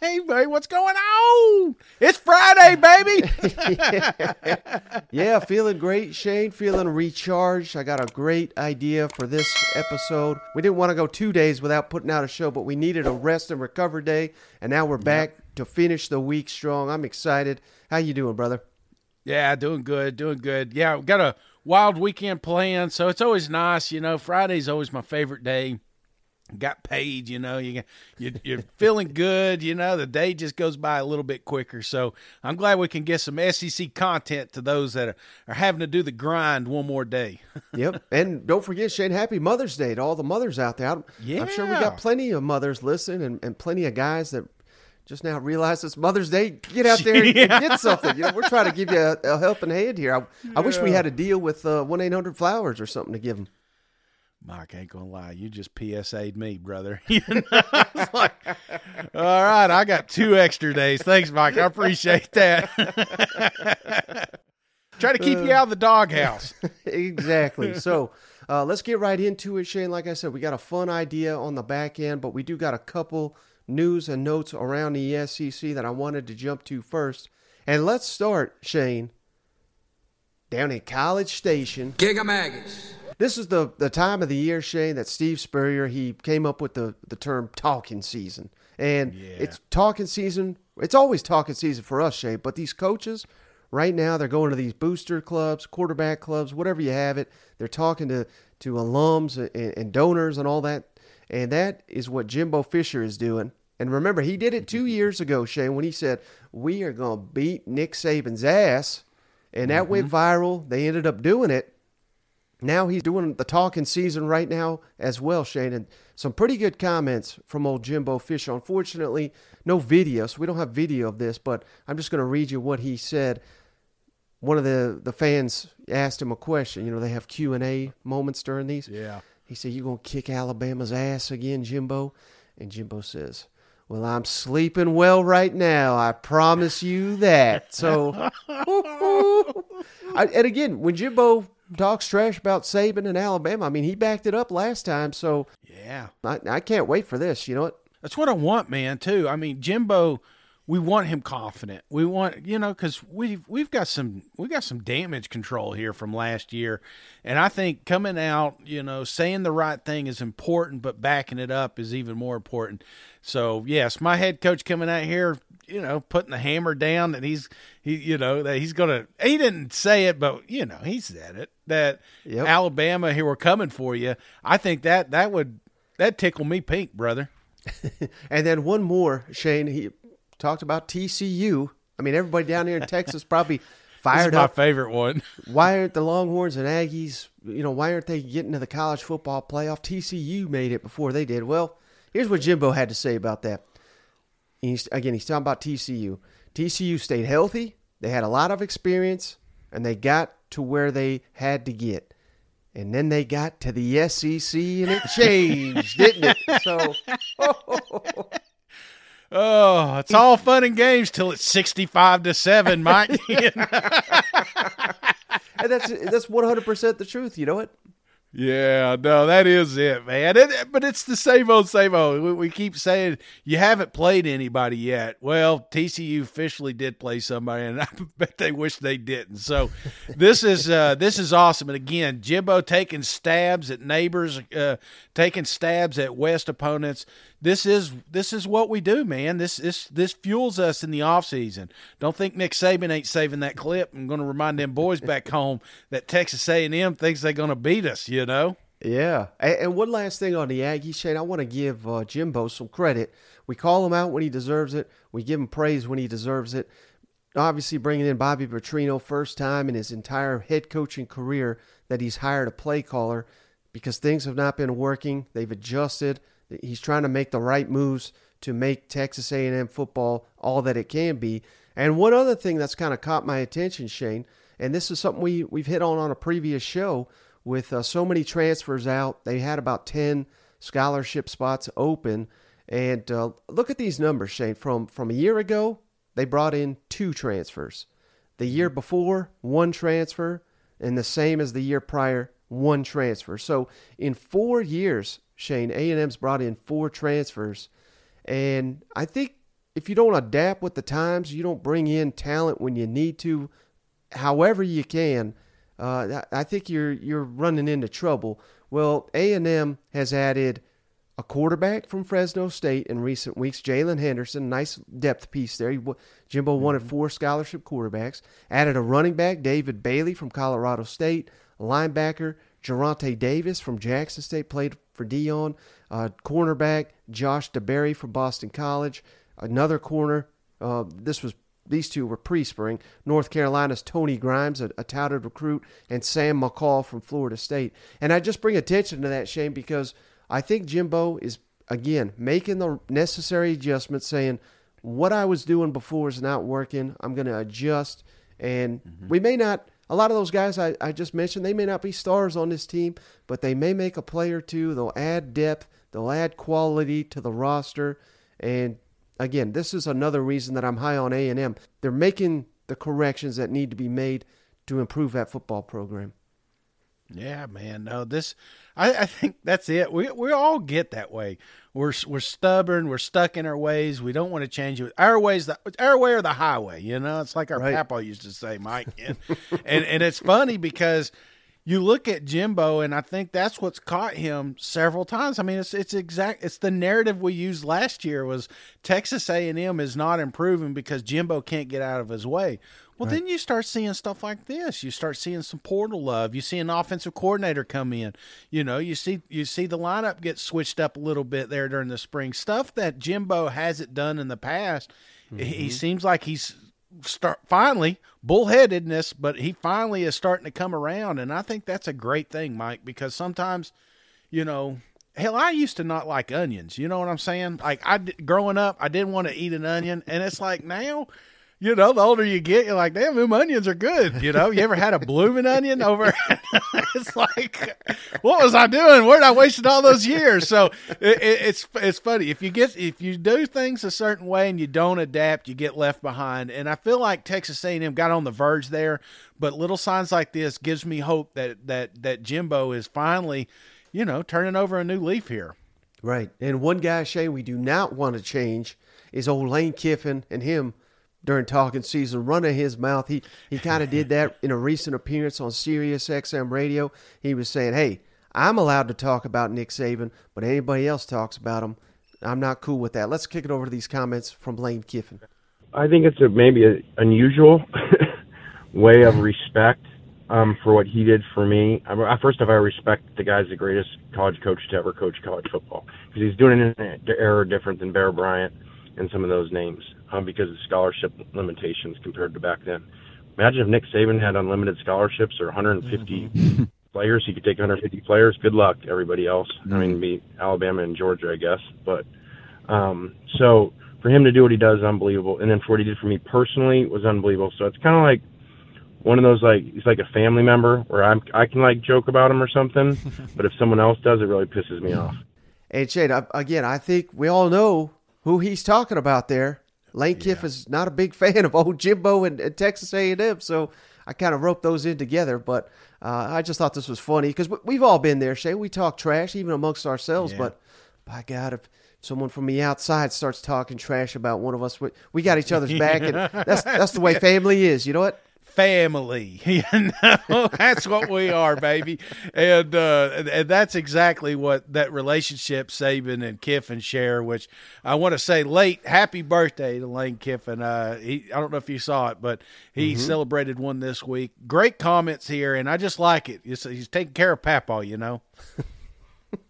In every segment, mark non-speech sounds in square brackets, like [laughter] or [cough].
Hey, baby, what's going on? It's Friday, baby. [laughs] Yeah, feeling great, Shane. Feeling recharged. I got a great idea for this episode. We didn't want to go two days without putting out a show, but we needed a rest and recover day, and now we're back to finish the week strong. I'm excited. How you doing, brother? yeah, doing good, doing good. Yeah, we got a wild weekend planned, so it's always nice. You know, Friday's always my favorite day. Got paid, you know. You you you're feeling good, you know. The day just goes by a little bit quicker, so I'm glad we can get some SEC content to those that are, are having to do the grind one more day. [laughs] Yep. and don't forget, Shane, happy Mother's Day to all the mothers out there. I'm, I'm sure we got plenty of mothers listening and, and plenty of guys that just now realize it's Mother's Day. Get out there and, [laughs] get something. You know, we're trying to give you a, a helping hand here. I, I wish we had a deal with uh, 1 800 Flowers or something to give them. Mike, ain't gonna lie, you just PSA'd me, brother. [laughs] You know, it's like, all right, I got two extra days. Thanks, Mike. I appreciate that. [laughs] Try to keep you out of the doghouse. [laughs] exactly. So uh, let's get right into it, Shane. Like I said, we got a fun idea on the back end, but we do got a couple news and notes around the SEC that I wanted to jump to first. And let's start, Shane, down in College Station. Gig 'em Aggies. This is the, the time of the year, Shane, that Steve Spurrier he came up with the, the term talking season. And Yeah. it's talking season. It's always talking season for us, Shane. But these coaches, right now, they're going to these booster clubs, quarterback clubs, whatever you have it. They're talking to, to alums and, and donors and all that. And that is what Jimbo Fisher is doing. And remember, he did it two [laughs] years ago, Shane, when he said, We are going to beat Nick Saban's ass. And that went mm-hmm. viral. They ended up doing it now he's doing the talking season right now as well, Shane. And some pretty good comments from old Jimbo Fisher. Unfortunately, no video, so we don't have video of this, but I'm just going to read you what he said. One of the, the fans asked him a question. You know, they have Q&A moments during these. Yeah. He said, you going to kick Alabama's ass again, Jimbo? And Jimbo says, well, I'm sleeping well right now. I promise you that. So, [laughs] I, and again, when Jimbo talks trash about Saban and Alabama, I mean, he backed it up last time. So Yeah. I, I can't wait for this. You know what? That's what I want, man, too. I mean, Jimbo, we want him confident. We want, you know, cuz we've we've got some we got some damage control here from last year. And I think coming out, you know, saying the right thing is important, but backing it up is even more important. So, yes, my head coach coming out here, you know, putting the hammer down that he's he you know, that he's going to he didn't say it, but you know, he said it that Yep. Alabama here we're coming for you. I think that that would that tickle me pink, brother. [laughs] And then one more, Shane. He talked about TCU. I mean, everybody down here in [laughs] Texas probably This is fired my up. favorite one. [laughs] Why aren't the Longhorns and Aggies, you know, why aren't they getting to the college football playoff? TCU made it before they did. Well, here's what Jimbo had to say about that. He's, again, he's talking about TCU. TCU stayed healthy. They had a lot of experience, and they got to where they had to get. And then they got to the SEC, and it [laughs] changed, didn't it? So, Oh, oh, oh. It's all fun and games till it's sixty-five to seven, Mike. [laughs] and that's that's one hundred percent the truth. You know what? yeah, no, that is it, man. It, but it's the same old, same old. We, we keep saying you haven't played anybody yet. Well, TCU officially did play somebody, and [laughs] I bet they wish they didn't. So this is uh, this is awesome. And again, Jimbo taking stabs at neighbors, uh, taking stabs at West opponents. This is this is what we do, man. This this this fuels us in the off season. Don't think Nick Saban ain't saving that clip. I'm going to remind them boys back [laughs] home that Texas A&M thinks they're going to beat us. You know. Yeah. And, and one last thing on the Aggies, Shane, I want to give uh, Jimbo some credit. We call him out when he deserves it. We give him praise when he deserves it. Obviously, bringing in Bobby Petrino, first time in his entire head coaching career that he's hired a play caller because things have not been working. They've adjusted. He's trying to make the right moves to make Texas A&M football all that it can be. And one other thing that's kind of caught my attention, Shane, and this is something we we've hit on on a previous show with uh, so many transfers out. They had about 10 scholarship spots open. And uh, look at these numbers, Shane. From from a year ago, they brought in two transfers. The year before, one transfer, and the same as the year prior, one transfer. So in four years, Shane, A&M's brought in four transfers. And I think if you don't adapt with the times, you don't bring in talent when you need to, however you can, uh, I think you're you're running into trouble. Well, A&M has added a quarterback from Fresno State in recent weeks, Jaylen Henderson, nice depth piece there. Jimbo wanted mm-hmm. four scholarship quarterbacks. Added a running back, David Bailey from Colorado State, linebacker Geronte Davis from Jackson State played for Deion. uh, cornerback Josh DeBerry from Boston College, another corner. Uh, this was these two were pre-spring. North Carolina's Tony Grimes, a, a, touted recruit, and Sam McCall from Florida State. And I just bring attention to that, Shane, because I think Jimbo is again making the necessary adjustments, saying what I was doing before is not working. I'm going to adjust, and mm-hmm. we may not. A lot of those guys I, I just mentioned, they may not be stars on this team, but they may make a play or two. They'll add depth. They'll add quality to the roster, and again, this is another reason that I'm high on A&M. They're making the corrections that need to be made to improve that football program. Yeah, man. No, this I, I think that's it. We we all get that way. We're we're stubborn. We're stuck in our ways. We don't want to change it. Our ways, the our way or the highway. You know, it's like our right. papa used to say, Mike. And, and and it's funny because you look at Jimbo, and I think that's what's caught him several times. I mean, it's it's exact. It's the narrative we used last year was Texas A and M is not improving because Jimbo can't get out of his way. Well, right. then you start seeing stuff like this. You start seeing some portal love. You see an offensive coordinator come in. You know, you see you see the lineup get switched up a little bit there during the spring. Stuff that Jimbo hasn't done in the past. Mm-hmm. He seems like he's start finally bullheadedness, but he finally is starting to come around, and I think that's a great thing, Mike, because sometimes, you know, hell, I used to not like onions. You know what I'm saying? Like I growing up, I didn't want to eat an onion, and it's like now you know, the older you get, you're like, damn, them onions are good. You know, you ever had a blooming onion over? [laughs] it's like, what was I doing? Where did I wasted all those years? So it, it, it's it's funny if you get if you do things a certain way and you don't adapt, you get left behind. And I feel like Texas A&M got on the verge there, but little signs like this gives me hope that that that Jimbo is finally, you know, turning over a new leaf here. Right. And one guy, Shay, we do not want to change is old Lane Kiffin and him during talking season, running his mouth. He he kind of did [laughs] that in a recent appearance on Sirius XM radio. He was saying, "Hey, I'm allowed to talk about Nick Saban, but anybody else talks about him, I'm not cool with that." Let's kick it over to these comments from Lane Kiffin. I think it's a maybe an unusual [laughs] way of respect um, for what he did for me. I, first of all, I respect the guy's the greatest college coach to ever coach college football because he's doing it in an era different than Bear Bryant and some of those names um, because of scholarship limitations compared to back then. Imagine if Nick Saban had unlimited scholarships or 150 mm-hmm. [laughs] players. He could take 150 players. Good luck, everybody else. Mm-hmm. I mean, be Alabama and Georgia, I guess. But um, so for him to do what he does is unbelievable. And then for what he did for me personally was unbelievable. So it's kind of like one of those like he's like a family member where I'm I can like joke about him or something, [laughs] but if someone else does, it really pisses me off. And Shane, again, I think we all know who he's talking about there. Lane yeah. Kiff is not a big [laughs] fan of old Jimbo and, and Texas A&M, so I kind of roped those in together. But uh, I just thought this was funny because we've all been there, Shay. We talk trash even amongst ourselves, yeah. but by God, if someone from the outside starts talking trash about one of us, we, we got each other's back, and [laughs] that's that's the way family is. You know what? Family. [laughs] You know, [laughs] that's what we are, baby, and uh, and that's exactly what that relationship Saban and Kiffin share. Which I want to say, late happy birthday to Lane Kiffin. Uh, he, I don't know if you saw it, but he mm-hmm. celebrated one this week. Great comments here, and I just like it. He's, he's taking care of Papa, you know. [laughs]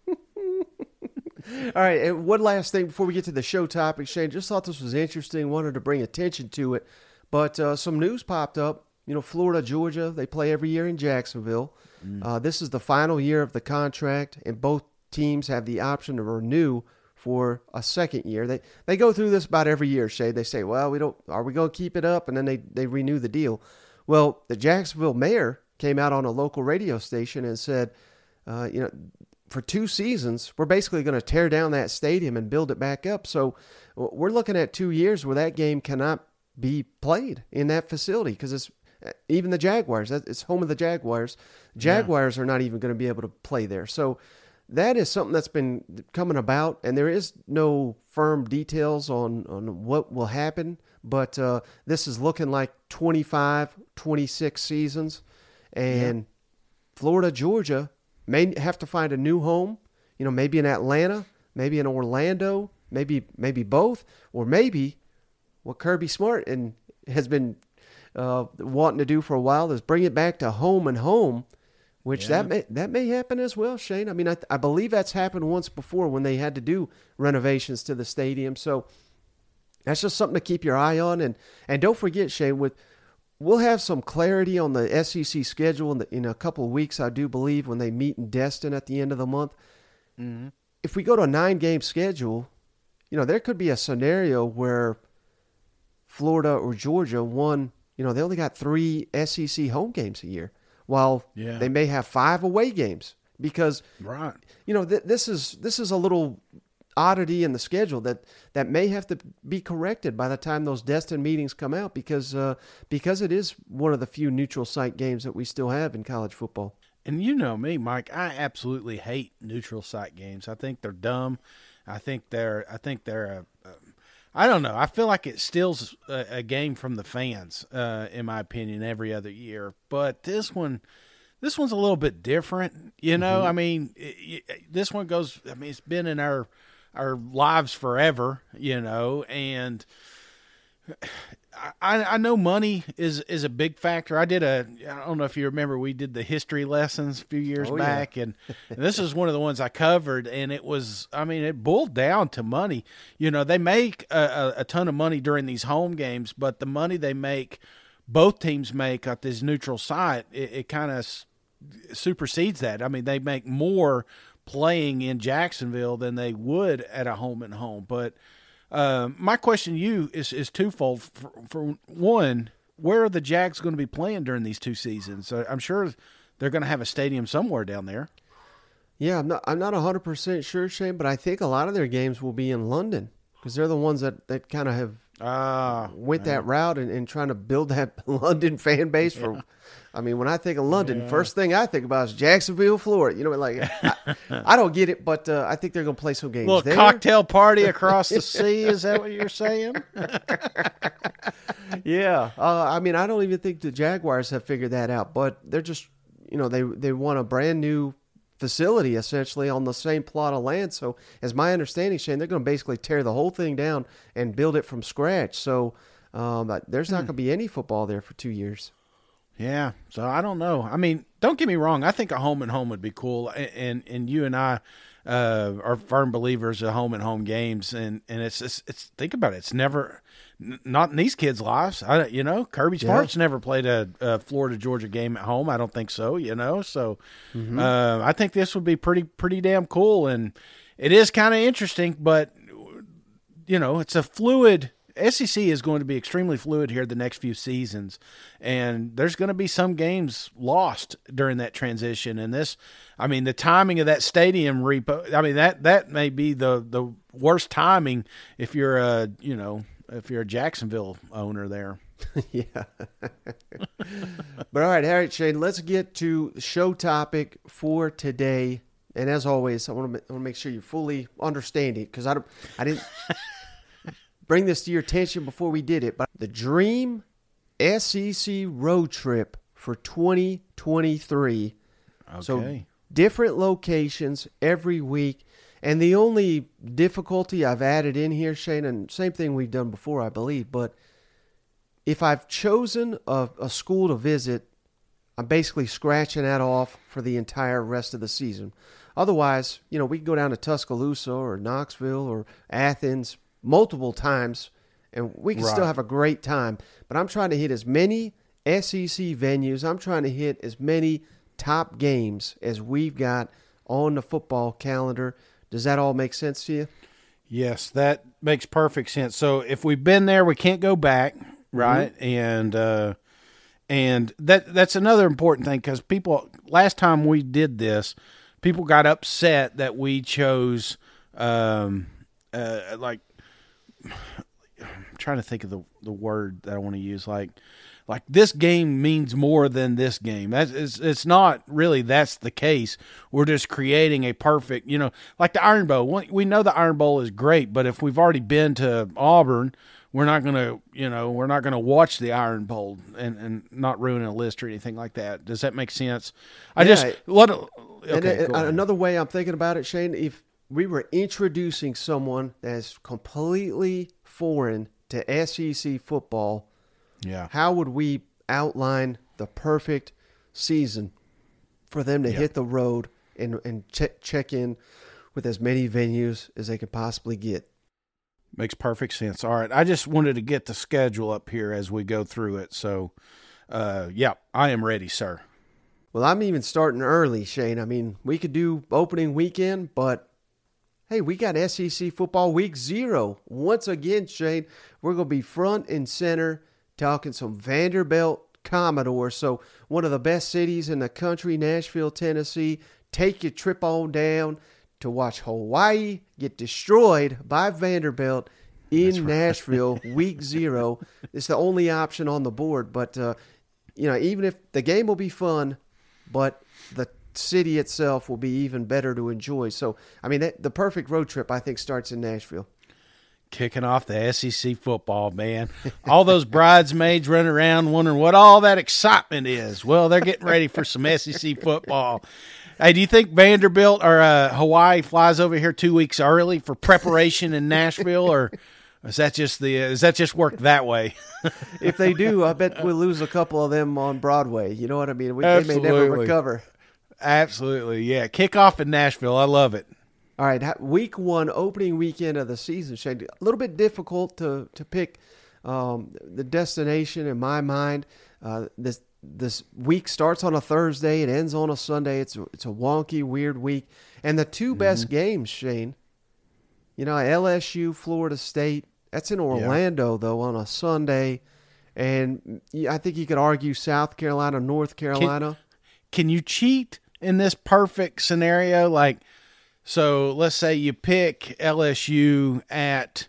All right, and one last thing before we get to the show topic, Shane. Just thought this was interesting. Wanted to bring attention to it, but uh, some news popped up you know, Florida, Georgia, they play every year in Jacksonville. Mm. Uh, this is the final year of the contract, and both teams have the option to renew for a second year. They they go through this about every year, Shay. They say, well, we don't are we going to keep it up? And then they, they renew the deal. Well, the Jacksonville mayor came out on a local radio station and said, uh, you know, for two seasons, we're basically going to tear down that stadium and build it back up. So we're looking at two years where that game cannot be played in that facility because it's even the Jaguars. It's home of the Jaguars. Jaguars yeah. are not even going to be able to play there. So that is something that's been coming about, and there is no firm details on, on what will happen. But uh, this is looking like 25, 26 seasons. And yeah. Florida, Georgia may have to find a new home, you know, maybe in Atlanta, maybe in Orlando, maybe maybe both, or maybe what Kirby Smart and has been uh, wanting to do for a while is bring it back to home and home, which yeah. that may that may happen as well, Shane. I mean, I, I believe that's happened once before when they had to do renovations to the stadium. So that's just something to keep your eye on, and and don't forget, Shane, with we'll have some clarity on the SEC schedule in, the, in a couple of weeks, I do believe, when they meet in Destin at the end of the month. Mm-hmm. If we go to a nine game schedule, you know, there could be a scenario where Florida or Georgia won you know, they only got three SEC home games a year, while yeah. they may have five away games because, right. you know, th- this is this is a little oddity in the schedule that that may have to be corrected by the time those Destin meetings come out because uh, because it is one of the few neutral site games that we still have in college football. And you know me, Mike, I absolutely hate neutral site games. I think they're dumb. I think they're I think they're a, a I don't know. I feel like it steals a, a game from the fans, uh, in my opinion, every other year. But this one, this one's a little bit different. You know, mm-hmm. I mean, it, it, this one goes. I mean, it's been in our our lives forever. You know, and I, I know money is is a big factor. I did a I don't know if you remember we did the history lessons a few years oh, back, yeah. and, and, this is one of the ones I covered, and it was I mean it boiled down to money. You know they make a, a, a ton of money during these home games, but the money they make, both teams make at this neutral site, it, it kind of supersedes that. I mean they make more playing in Jacksonville than they would at a home and home, but uh, my question to you is is twofold. For, for, one, where are the Jags going to be playing during these two seasons? I'm sure they're going to have a stadium somewhere down there. Yeah, I'm not. I'm not 100 percent sure, Shane, but I think a lot of their games will be in London because they're the ones that, that kind of have uh, went that route and, and trying to build that [laughs] London fan base for yeah. I mean, when I think of London, yeah. first thing I think about is Jacksonville, Florida. You know, like I, I don't get it, but uh, I think they're going to play some games. Little there. cocktail party [laughs] across the sea. Is that what you're saying? [laughs] yeah. Uh, I mean, I don't even think the Jaguars have figured that out, but they're just, you know, they they want a brand new facility essentially on the same plot of land. So, as my understanding, Shane, they're going to basically tear the whole thing down and build it from scratch. So, um, there's not hmm. going to be any football there for two years. Yeah, so I don't know. I mean, don't get me wrong. I think a home and home would be cool, and and you and I uh, are firm believers of home and home games, and and it's it's, it's think about it. It's never not in these kids' lives. I you know Kirby Smart's yeah. never played a, a, Florida Georgia game at home. I don't think so. You know, so mm-hmm. uh, I think this would be pretty pretty damn cool, and it is kind of interesting, but you know, it's a fluid SEC is going to be extremely fluid here the next few seasons, and there's going to be some games lost during that transition. And this, I mean, the timing of that stadium repo, I mean that that may be the the worst timing if you're a you know if you're a Jacksonville owner there. [laughs] yeah. [laughs] but all right, Harry Shane, let's get to show topic for today. And as always, I want to, I want to make sure you fully understand it because I don't, I didn't bring this to your attention before we did it, but the Dream SEC road trip for 2023. Okay. So different locations every week. And the only difficulty I've added in here, Shane, and same thing we've done before, I believe, but if I've chosen a, a school to visit, I'm basically scratching that off for the entire rest of the season. Otherwise, you know, we can go down to Tuscaloosa or Knoxville or Athens, multiple times, and we can right. still have a great time. But I'm trying to hit as many SEC venues. I'm trying to hit as many top games as we've got on the football calendar. Does that all make sense to you? Yes, that makes perfect sense. So if we've been there, we can't go back, right? And uh, and that that's another important thing because people last time we did this, people got upset that we chose um, uh, like I'm trying to think of the the word that I want to use like like this game means more than this game. That's it's, it's not really that's the case. We're just creating a perfect, you know, like the Iron Bowl. We- know the Iron Bowl is great, but if we've already been to Auburn, we're not going to, you know, we're not going to watch the Iron Bowl and and not ruin a list or anything like that. Does that make sense? I Yeah, just let and okay, uh, go another way I'm thinking about it, Shane, if we were introducing someone that's completely foreign to SEC football, yeah. how would we outline the perfect season for them to Yeah. hit the road and, and check, check in with as many venues as they could possibly get? Makes perfect sense. All right. I just wanted to get the schedule up here as we go through it. So, uh, yeah, I am ready, sir. Well, I'm even starting early, Shane. I mean, we could do opening weekend, but hey, we got SEC football week zero. Once again, Shane, we're going to be front and center talking some Vanderbilt Commodore. So, one of the best cities in the country, Nashville, Tennessee. Take your trip on down to watch Hawaii get destroyed by Vanderbilt in Nashville [laughs] week zero. It's the only option on the board, but uh, you know, even if the game will be fun, but the city itself will be even better to enjoy. So, I mean, that, the perfect road trip I think starts in Nashville. Kicking off the SEC football, man. All those [laughs] bridesmaids running around wondering what all that excitement is. Well, they're getting ready for some SEC football. Hey, do you think Vanderbilt or uh, Hawaii flies over here two weeks early for preparation in Nashville, or is that just the is that just work that way? If they do, I bet we'll lose a couple of them on Broadway. You know what I mean? We, they may never recover. Absolutely, yeah. Kickoff in Nashville. I love it. All right, week one, opening weekend of the season, Shane. A little bit difficult to to pick um, the destination in my mind. Uh, this this week starts on a Thursday, it ends on a Sunday. It's a, it's a wonky, weird week, and the 2 best games, Shane. You know, LSU, Florida State. That's in Orlando though on a Sunday, and I think you could argue South Carolina, North Carolina. can you cheat in this perfect scenario? Like, so let's say you pick LSU at,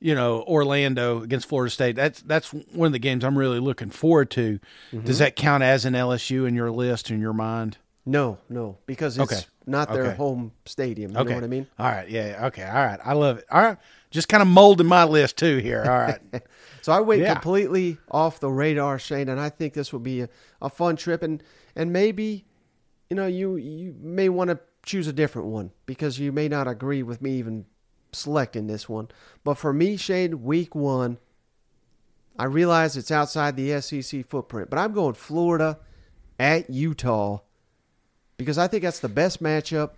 you know, Orlando against Florida State. That's that's one of the games I'm really looking forward to. Mm-hmm. Does that count as an LSU in your list in your mind? no, no, because it's Okay. not their Okay. home stadium. You okay, know what I mean? All right, yeah, yeah, okay, all right, I love it. All right, just kind of molding my list too here. All right, [laughs] So I went Yeah. completely off the radar, Shane, and I think this will be a, a fun trip, and and maybe, you know, you you may want to choose a different one because you may not agree with me even selecting this one. But for me, Shane, week one, I realize it's outside the SEC footprint, but I'm going Florida at Utah because I think that's the best matchup,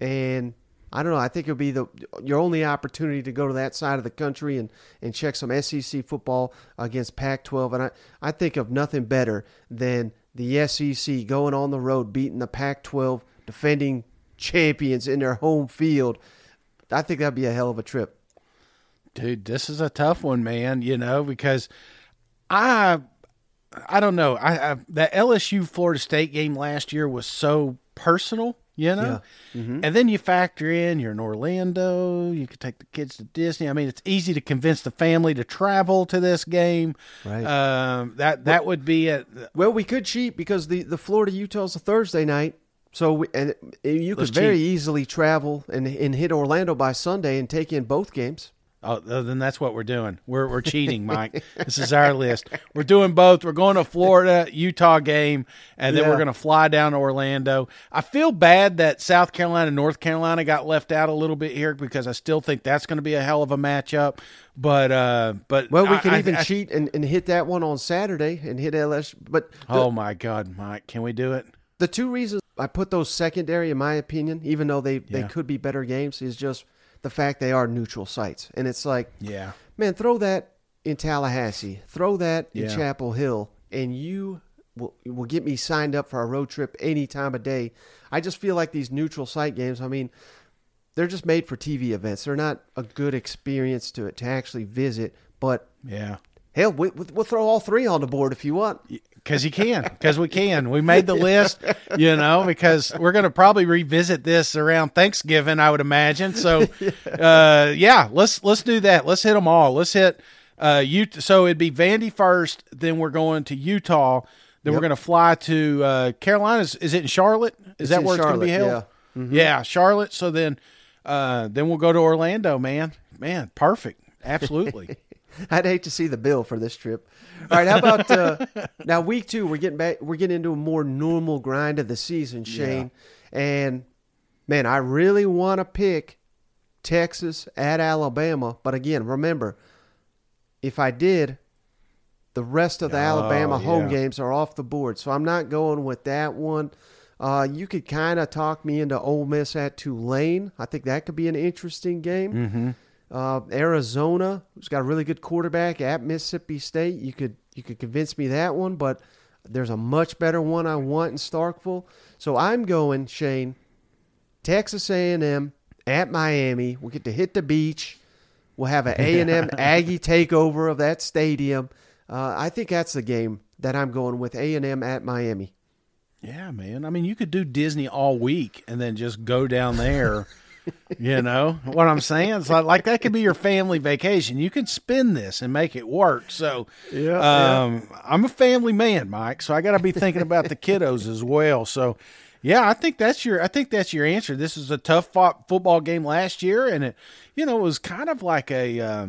and I don't know. I think it'll be the your only opportunity to go to that side of the country and, and check some SEC football against Pac-12. And I, I think of nothing better than the SEC going on the road, beating the Pac-12 defending champions in their home field. I think that'd be a hell of a trip. dude, this is a tough one, man. You know because I I don't know. I, I that LSU Florida State game last year was so personal, you know. And then you factor in you're in Orlando. You could take the kids to Disney. I mean, it's easy to convince the family to travel to this game. Right. Um, that that would be a Well, we could cheat because the, the Florida Utah's a Thursday night. So we, and you could very cheat. easily travel and, and hit Orlando by Sunday and take in both games. Oh, then that's what we're doing. We're we're cheating, Mike. this is our list. We're doing both. We're going to Florida Utah game, and then Yeah. we're going to fly down to Orlando. I feel bad that South Carolina and North Carolina got left out a little bit here because I still think that's going to be a hell of a matchup. But uh, but Well, we I- could I- even I- cheat and, and hit that one on Saturday and hit LSU. But the, Oh my God, Mike, can we do it? the two reasons I put those secondary, in my opinion, even though they, they could be better games, is just the fact they are neutral sites. And it's like, Yeah, man, throw that in Tallahassee, throw that in Chapel Hill, and you will, will get me signed up for a road trip any time of day. I just feel like these neutral site games, I mean, they're just made for TV events. They're not a good experience to to actually visit. But Yeah. hell, we, we'll throw all three on the board if you want. Because you can, because we can. We made the list, you know, because we're going to probably revisit this around Thanksgiving, I would imagine. So, [laughs] uh, yeah, let's let's do that. Let's hit them all. Let's hit uh, Utah. So it'd be Vandy first, then we're going to Utah, then we're going to fly to uh, Carolina. Is, it in Charlotte? Is It's that where it's going to be held? yeah. Mm-hmm. Yeah, Charlotte. So then, uh, then we'll go to Orlando, man. Man, perfect. Absolutely. [laughs] I'd hate to see the bill for this trip. All right, how about uh, [laughs] now week two? We're getting back. We're getting into a more normal grind of the season, Shane. And man, I really want to pick Texas at Alabama, but again, remember, if I did, the rest of the Alabama home Oh, yeah. games are off the board, so I'm not going with that one. Uh, you could kind of talk me into Ole Miss at Tulane. I think that could be an interesting game. mm-hmm. Uh, Arizona, who's got a really good quarterback at Mississippi State. You could you could convince me that one, but there's a much better one I want in Starkville. So I'm going Shane, Texas A&M at Miami. We get to hit the beach. We'll have an A&M [laughs] Aggie takeover of that stadium. Uh, I think that's the game that I'm going with A&M at Miami. Yeah, man. I mean, you could do Disney all week and then just go down there. [laughs] you know what I'm saying? It's like, like that could be your family vacation. You can spin this and make it work. So, Yeah, um, I'm a family man, Mike. So I got to be thinking about the kiddos as well. So, yeah, I think that's your I think that's your answer. This is a tough fought football game last year, and it, you know, it was kind of like a, uh,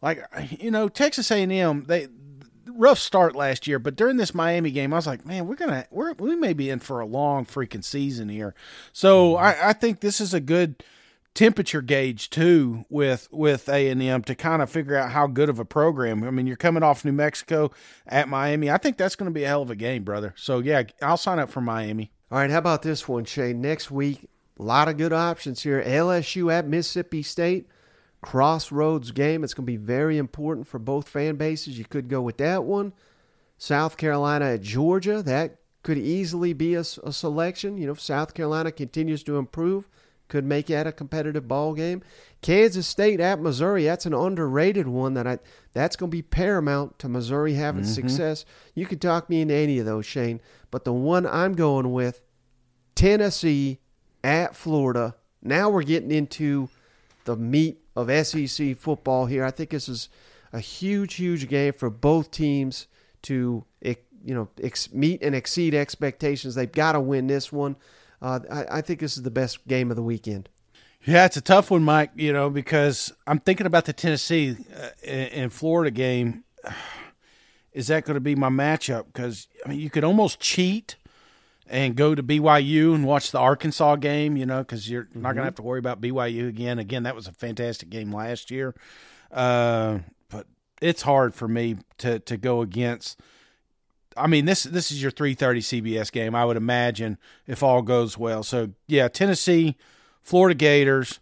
like you know, Texas A&M they rough start last year, but during this Miami game, I was like, man, we're gonna we're we may be in for a long freaking season here. So mm-hmm. I, I think this is a good temperature gauge too with with A and M to kind of figure out how good of a program. I mean, you're coming off New Mexico at Miami. I think that's going to be a hell of a game, brother. So yeah, I'll sign up for Miami. All right, how about this one, Shane? Next week, a lot of good options here. LSU at Mississippi State, crossroads game. It's going to be very important for both fan bases. You could go with that one. South Carolina at Georgia, that could easily be a selection. You know, if South Carolina continues to improve, could make that a competitive ball game. Kansas State at Missouri, that's an underrated one that I that's going to be paramount to Missouri having mm-hmm. success. You could talk me into any of those, Shane, but the one I'm going with, Tennessee at Florida. Now we're getting into the meat of SEC football here. I think this is a huge, huge game for both teams to you know ex- meet and exceed expectations. They've got to win this one. Uh, I, I think this is the best game of the weekend. Yeah, it's a tough one, Mike. You know, because I'm thinking about the Tennessee uh, and and Florida game. [sighs] Is that going to be my matchup? Because I mean, you could almost cheat and go to BYU and watch the Arkansas game. You know, because you're not going to have to worry about BYU again. Again, that was a fantastic game last year. Uh, but it's hard for me to to go against. I mean, this this is your 3:30 CBS game. I would imagine if all goes well. So yeah, Tennessee. Florida Gators.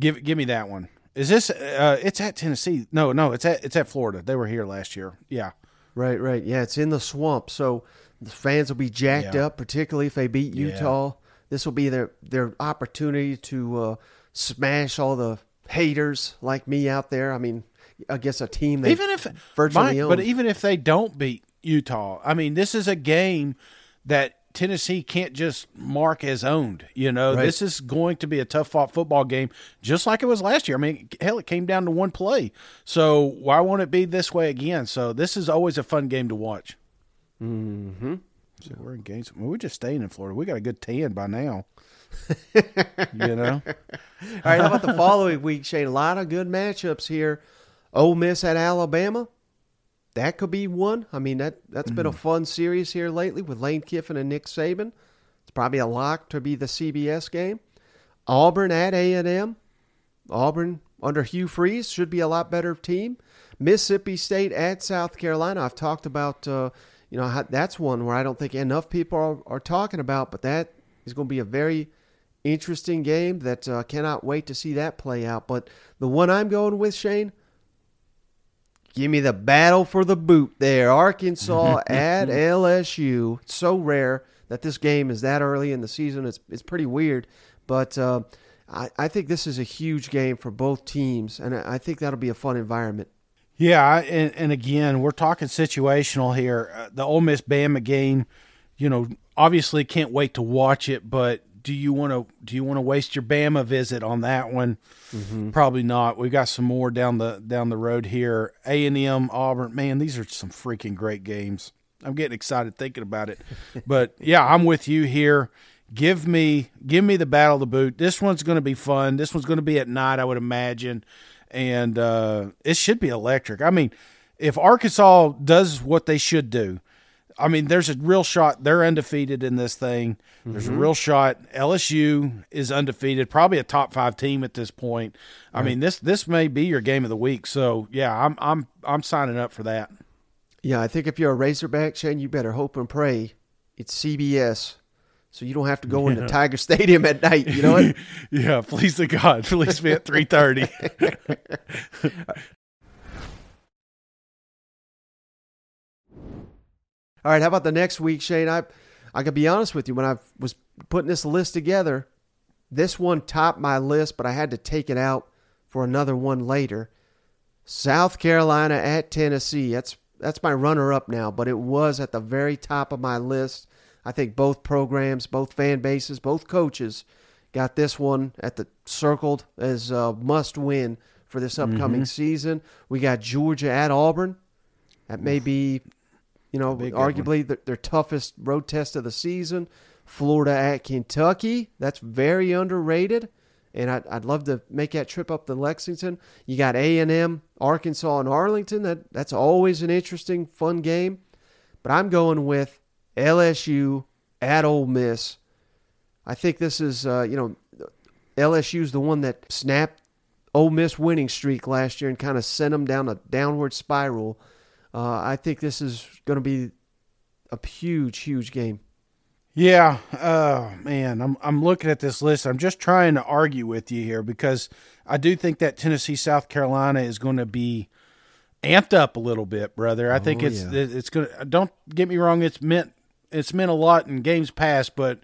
Give give me that one. Is this? Uh, it's at Tennessee. No, no, it's at it's at Florida. They were here last year. Yeah, Right, right. Yeah, it's in the swamp, so the fans will be jacked Yeah. up, particularly if they beat Yeah. Utah. This will be their their opportunity to uh, smash all the haters like me out there. I mean, I guess a team they even if virtually Mike, but even if they don't beat Utah, I mean, this is a game that Tennessee can't just mark as owned. You know, Right. this is going to be a tough fought football game, just like it was last year. I mean, hell, it came down to one play. So why won't it be this way again? So this is always a fun game to watch. Hmm So we're in Gainesville. We're just staying in Florida. We got a good tan by now. [laughs] you know. All right, how about the following week, Shane? A lot of good matchups here. Ole Miss at Alabama. That could be one. I mean, that, that's been a fun series here lately with Lane Kiffin and Nick Saban. It's probably a lock to be the CBS game. Auburn at A&M. Auburn under Hugh Freeze should be a lot better team. Mississippi State at South Carolina. I've talked about, uh, you know, that's one where I don't think enough people are, are talking about, but that is going to be a very interesting game that uh, cannot wait to see that play out. But the one I'm going with, Shane, give me the battle for the boot there. Arkansas [laughs] at LSU. It's so rare that this game is that early in the season. It's it's pretty weird. But uh, I, I think this is a huge game for both teams, and I I think that'll be a fun environment. Yeah, and, and again, we're talking situational here. Uh, the Ole Miss Bama game, you know, obviously can't wait to watch it, but do you want to do you want to waste your Bama visit on that one? Probably not. We've got some more down the down the road here. A and M, Auburn. Man, these are some freaking great games. I'm getting excited thinking about it. [laughs] but yeah, I'm with you here. Give me give me the battle of the boot. This one's going to be fun. This one's going to be at night, I would imagine, and uh, it should be electric. I mean, if Arkansas does what they should do, I mean, there's a real shot they're undefeated in this thing. There's a real shot LSU is undefeated, probably a top five team at this point. I mean, this this may be your game of the week. So yeah, I'm I'm I'm signing up for that. Yeah, I think if you're a Razorback, Shane, you better hope and pray it's CBS, so you don't have to go into Tiger Stadium at night. You know what? [laughs] yeah, please to God, [laughs] please be at three thirty. [laughs] All right, how about the next week, Shane? I I could be honest with you. When I was putting this list together, this one topped my list, but I had to take it out for another one later. South Carolina at Tennessee. That's that's my runner up now, but it was at the very top of my list. I think both programs, both fan bases, both coaches got this one at the circled as a must win for this mm-hmm. upcoming season. We got Georgia at Auburn. That may be, you know, Big good one. arguably their, their toughest road test of the season. Florida at Kentucky. That's very underrated, and I'd, I'd love to make that trip up to Lexington. You got A and M, Arkansas, and Arlington. That that's always an interesting, fun game. But I'm going with LSU at Ole Miss. I think this is, uh, you know, LSU's the one that snapped Ole Miss winning streak last year and kind of sent them down a downward spiral. Uh, I think this is going to be a huge, huge game. Yeah, uh, man, I'm I'm looking at this list. I'm just trying to argue with you here because I do think that Tennessee South Carolina is going to be amped up a little bit, brother. I think Oh, it's yeah. it's going to don't get me wrong, it's meant it's meant a lot in games past, but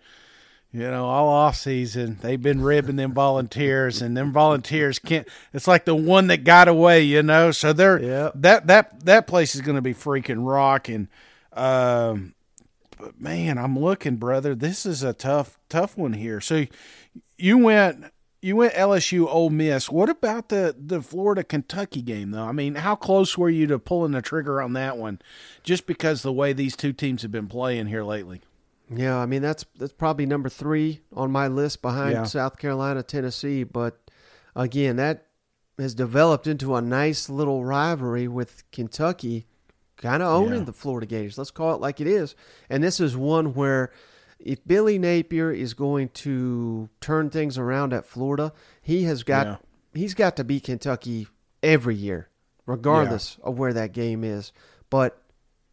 you know, all off season they've been ribbing them volunteers and them volunteers can't it's like the one that got away, you know. So they're Yep. that that that place is going to be freaking rocking. Um but man, I'm looking, brother. This is a tough, tough one here. So, you went, you went LSU, Ole Miss. What about the the Florida Kentucky game, though? I mean, how close were you to pulling the trigger on that one? Just because the way these two teams have been playing here lately. Yeah, I mean that's that's probably number three on my list behind Yeah. South Carolina, Tennessee. But again, that has developed into a nice little rivalry with Kentucky, kind of owning Yeah. the Florida Gators. Let's call it like it is. And this is one where if Billy Napier is going to turn things around at Florida, he has got Yeah. he's got to beat Kentucky every year, regardless of where that game is. But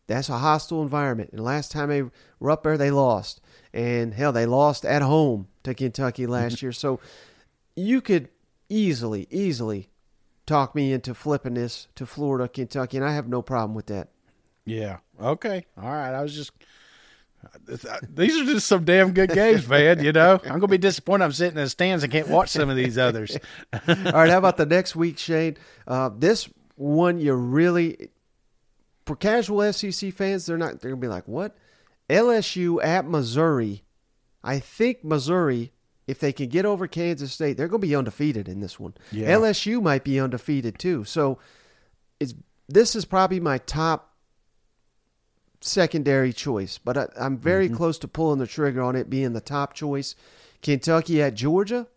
that's a hostile environment. And last time they were up there, they lost. And hell, they lost at home to Kentucky mm-hmm. last year. So you could easily, easily talk me into flipping this to Florida, Kentucky, and I have no problem with that. Yeah. Okay. All right. I was just. These are just some damn good games, [laughs] man. You know, I'm gonna be disappointed. I'm sitting in the stands and can't watch some of these others. [laughs] All right, how about the next week, Shane? Uh, this one you really, for casual SEC fans, they're not. They're gonna be like, "What?" LSU at Missouri. I think Missouri, if they can get over Kansas State, they're gonna be undefeated in this one. Yeah. LSU might be undefeated too. So, it's this is probably my top secondary choice, but I, I'm very close to pulling the trigger on it being the top choice. Kentucky at Georgia.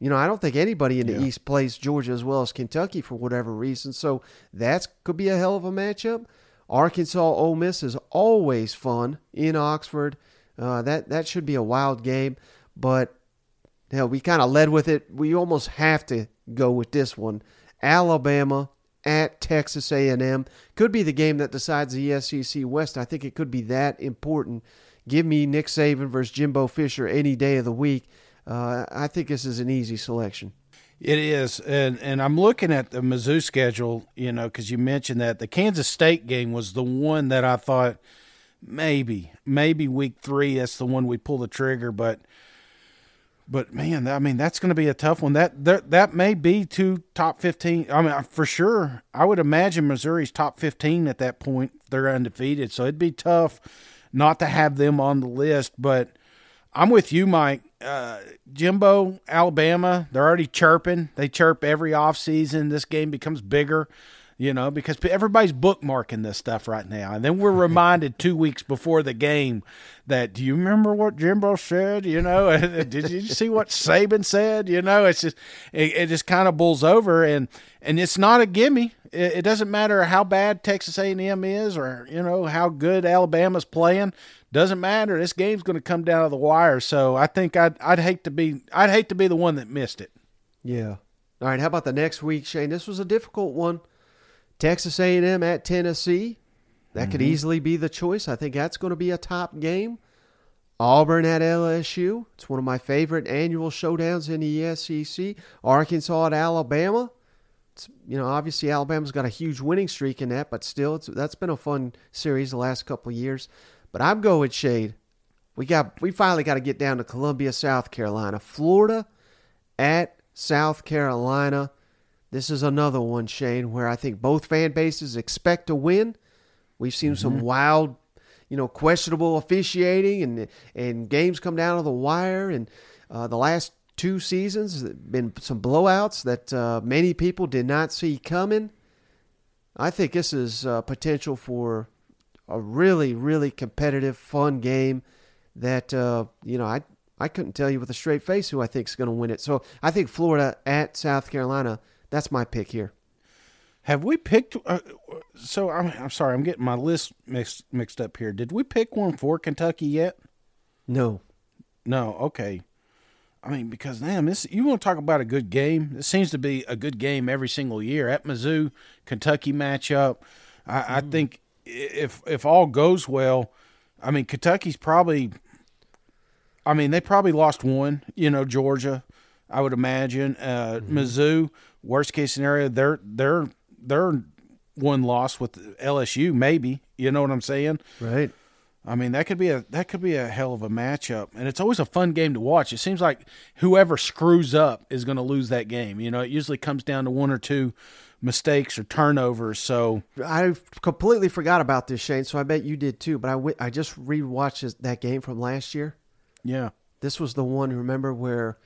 You know, I don't think anybody in the Yeah. East plays Georgia as well as Kentucky for whatever reason. So that could be a hell of a matchup. Arkansas Ole Miss is always fun in Oxford. Uh, that that should be a wild game, but hell, we kind of led with it. We almost have to go with this one. Alabama at Texas A&M could be the game that decides the SEC West. I think it could be that important. Give me Nick Saban versus Jimbo Fisher any day of the week. Uh, I think this is an easy selection. It is, and and I'm looking at the Mizzou schedule, you know, because you mentioned that the Kansas State game was the one that I thought maybe, maybe week three that's the one we pull the trigger, but But man, I mean, that's going to be a tough one. That, that that may be two top fifteen. I mean, for sure, I would imagine Missouri's top fifteen at that point. They're undefeated, so it'd be tough not to have them on the list. But I'm with you, Mike. Uh, Jimbo, Alabama, they're already chirping. They chirp every offseason. This game becomes bigger you know, because everybody's bookmarking this stuff right now. And then we're [laughs] reminded two weeks before the game that, do you remember what Jimbo said? You know, [laughs] did you see what Saban said? You know, it's just, it, it just kind of bulls over and, and it's not a gimme. It, it doesn't matter how bad Texas A&M is or, you know, how good Alabama's playing. Doesn't matter. This game's going to come down to the wire. So I think I'd, I'd hate to be, I'd hate to be the one that missed it. Yeah. All right. How about the next week, Shane? This was a difficult one. Texas A&M at Tennessee. That mm-hmm. could easily be the choice. I think that's going to be a top game. Auburn at LSU. It's one of my favorite annual showdowns in the SEC. Arkansas at Alabama. It's, you know, obviously Alabama's got a huge winning streak in that, but still, it's that's been a fun series the last couple of years. But I'm going shade. We got we finally got to get down to Columbia, South Carolina, Florida at South Carolina. This is another one, Shane, where I think both fan bases expect to win. We've seen mm-hmm. some wild, you know, questionable officiating and and games come down to the wire. And uh, the last two seasons, been some blowouts that uh, many people did not see coming. I think this is uh, potential for a really, really competitive, fun game. That uh, you know, I I couldn't tell you with a straight face who I think is going to win it. So I think Florida at South Carolina that's my pick here. Have we picked? Uh, so I'm, I'm sorry, I'm getting my list mixed mixed up here. Did we pick one for Kentucky yet? No. No. Okay. I mean, because damn, this you want to talk about a good game? It seems to be a good game every single year at Mizzou, Kentucky matchup. I, mm. I think if if all goes well, I mean Kentucky's probably. I mean, they probably lost one. You know, Georgia. I would imagine. Uh, mm-hmm. Mizzou, worst case scenario, they're they're they're one loss with LSU, maybe. You know what I'm saying? Right. I mean, that could be a that could be a hell of a matchup, and it's always a fun game to watch. It seems like whoever screws up is going to lose that game. You know, it usually comes down to one or two mistakes or turnovers. So I completely forgot about this, Shane. So I bet you did too. But I, w- I just rewatched that game from last year. Yeah, this was the one. Remember where